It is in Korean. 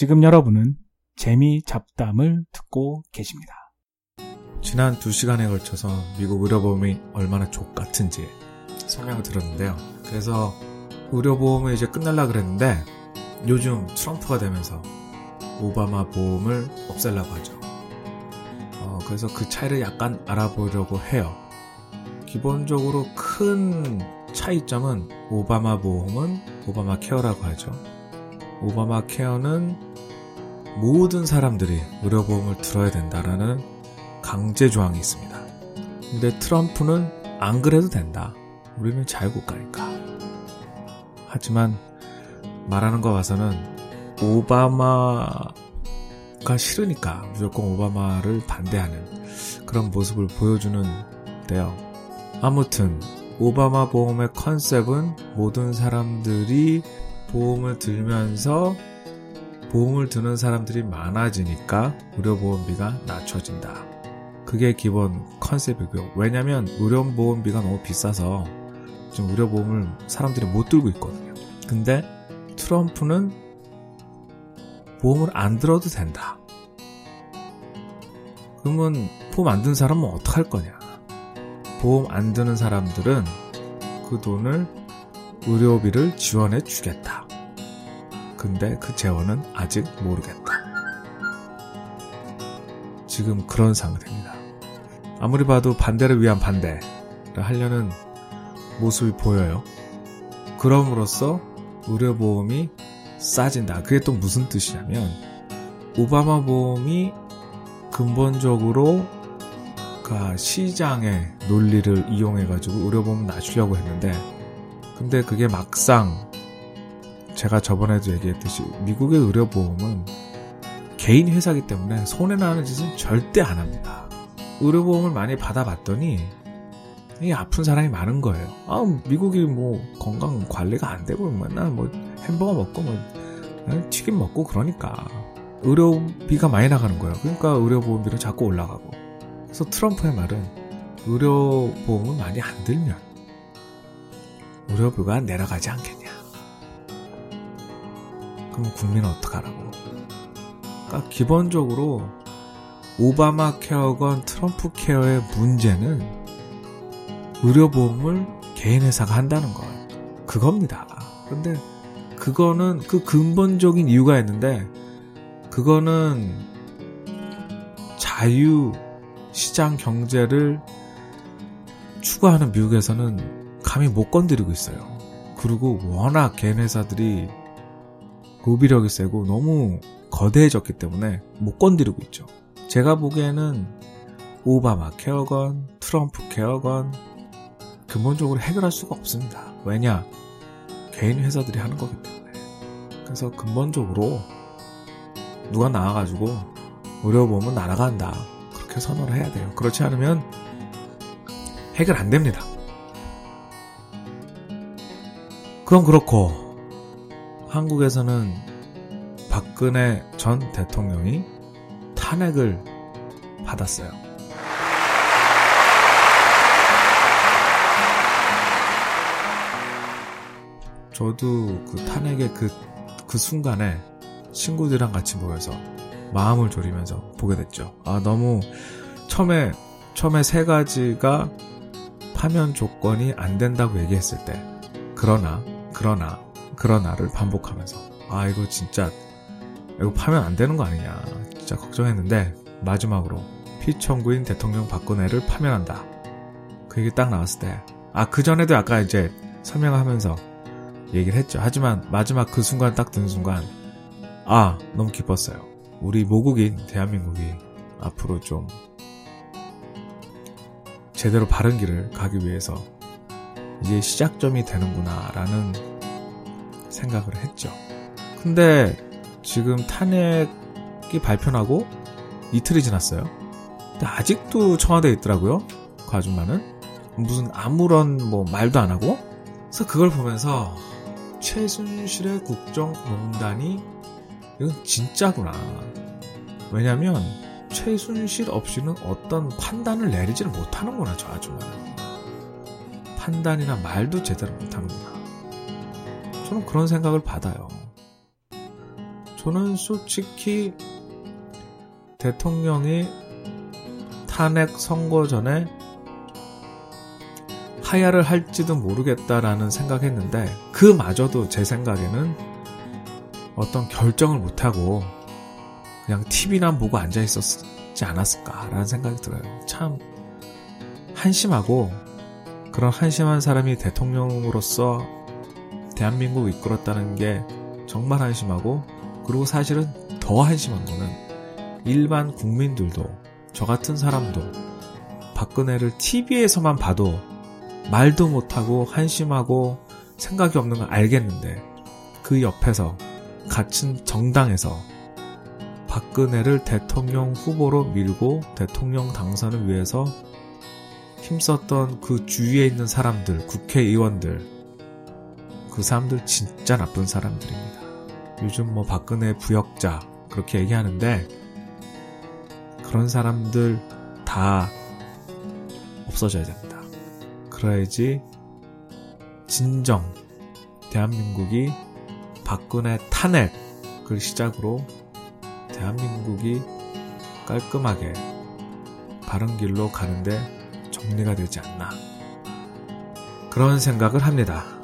지금 여러분은 재미 잡담을 듣고 계십니다. 지난 2시간에 걸쳐서 미국 의료보험이 얼마나 족 같은지 설명을 들었는데요. 그래서 의료보험이 이제 끝날라 그랬는데 요즘 트럼프가 되면서 오바마 보험을 없애려고 하죠. 어, 그래서 그 차이를 약간 알아보려고 해요. 기본적으로 큰 차이점은 오바마 보험은 오바마 케어라고 하죠. 오바마 케어는 모든 사람들이 의료보험을 들어야 된다라는 강제 조항이 있습니다. 근데 트럼프는 안 그래도 된다. 우리는 자유국가니까. 하지만 말하는 거 봐서는 오바마가 싫으니까 무조건 오바마를 반대하는 그런 모습을 보여주는데요. 아무튼 오바마 보험의 컨셉은 모든 사람들이 보험을 들면서 보험을 드는 사람들이 많아지니까 의료보험비가 낮춰진다. 그게 기본 컨셉이고요. 왜냐면 의료보험비가 너무 비싸서 지금 의료보험을 사람들이 못 들고 있거든요. 근데 트럼프는 보험을 안 들어도 된다. 그러면 보험 안 드는 사람은 어떡할 거냐? 보험 안 드는 사람들은 그 돈을 의료비를 지원해 주겠다. 근데 그 재원은 아직 모르겠다. 지금 그런 상태입니다. 아무리 봐도 반대를 위한 반대를 하려는 모습이 보여요. 그럼으로써 의료보험이 싸진다. 그게 또 무슨 뜻이냐면 오바마 보험이 근본적으로 그 시장의 논리를 이용해가지고 의료보험 낮추려고 했는데 근데 그게 막상 제가 저번에도 얘기했듯이 미국의 의료보험은 개인 회사기 때문에 손해나는 짓은 절대 안 합니다. 의료보험을 많이 받아봤더니 이 아픈 사람이 많은 거예요. 아, 미국이 뭐 건강 관리가 안 되고 맨날 뭐 햄버거 먹고 뭐 튀김 먹고 그러니까 의료비가 많이 나가는 거예요. 그러니까 의료보험비는 자꾸 올라가고. 그래서 트럼프의 말은 의료보험을 많이 안 들면 의료비가 내려가지 않겠냐. 그럼 국민은 어떡하라고. 그러니까 기본적으로 오바마 케어건 트럼프 케어의 문제는 의료보험을 개인 회사가 한다는 것. 그겁니다. 근데 그거는 그 근본적인 이유가 있는데 그거는 자유 시장 경제를 추구하는 미국에서는 감히 못 건드리고 있어요. 그리고 워낙 개인 회사들이 로비력이 세고 너무 거대해졌기 때문에 못 건드리고 있죠. 제가 보기에는 오바마 케어건, 트럼프 케어건 근본적으로 해결할 수가 없습니다. 왜냐? 개인 회사들이 하는 거기 때문에. 그래서 근본적으로 누가 나와가지고 의료보험은 날아간다. 그렇게 선언을 해야 돼요. 그렇지 않으면 해결 안 됩니다. 그건 그렇고 한국에서는 박근혜 전 대통령이 탄핵을 받았어요. 저도 그 탄핵의 그, 그 순간에 친구들이랑 같이 모여서 마음을 졸이면서 보게 됐죠. 아, 너무 처음에, 처음에 세 가지가 파면 조건이 안 된다고 얘기했을 때, 그러나, 그러나, 그러나를 반복하면서, 아, 이거 진짜, 이거 파면 안 되는 거 아니냐. 진짜 걱정했는데, 마지막으로, 피청구인 대통령 박근혜를 파면한다. 그 얘기 딱 나왔을 때, 아, 그 전에도 아까 이제 설명하면서 얘기를 했죠. 하지만 마지막 그 순간 딱 드는 순간, 아, 너무 기뻤어요. 우리 모국인 대한민국이 앞으로 좀 제대로 바른 길을 가기 위해서 이제 시작점이 되는구나라는 생각을 했죠. 근데 지금 탄핵이 발표나고 이틀이 지났어요. 근데 아직도 청와대에 있더라고요. 그 아줌마는. 무슨 아무런 뭐 말도 안 하고. 그래서 그걸 보면서 최순실의 국정농단이 이건 진짜구나. 왜냐면 최순실 없이는 어떤 판단을 내리지를 못하는구나 저 아줌마는. 판단이나 말도 제대로 못하는구나. 저는 그런 생각을 받아요. 저는 솔직히 대통령이 탄핵 선거 전에 하야를 할지도 모르겠다라는 생각했는데 그마저도 제 생각에는 어떤 결정을 못하고 그냥 TV나 보고 앉아 있었지 않았을까라는 생각이 들어요. 참 한심하고 그런 한심한 사람이 대통령으로서 대한민국을 이끌었다는 게 정말 한심하고 그리고 사실은 더 한심한 거는 일반 국민들도 저 같은 사람도 박근혜를 TV에서만 봐도 말도 못하고 한심하고 생각이 없는 걸 알겠는데 그 옆에서 같은 정당에서 박근혜를 대통령 후보로 밀고 대통령 당선을 위해서 힘썼던 그 주위에 있는 사람들, 국회의원들, 그 사람들 진짜 나쁜 사람들입니다. 요즘 뭐 박근혜 부역자 그렇게 얘기하는데 그런 사람들 다 없어져야 됩니다. 그래야지 진정 대한민국이 박근혜 탄핵을 시작으로 대한민국이 깔끔하게 바른 길로 가는데 정리가 되지 않나. 그런 생각을 합니다.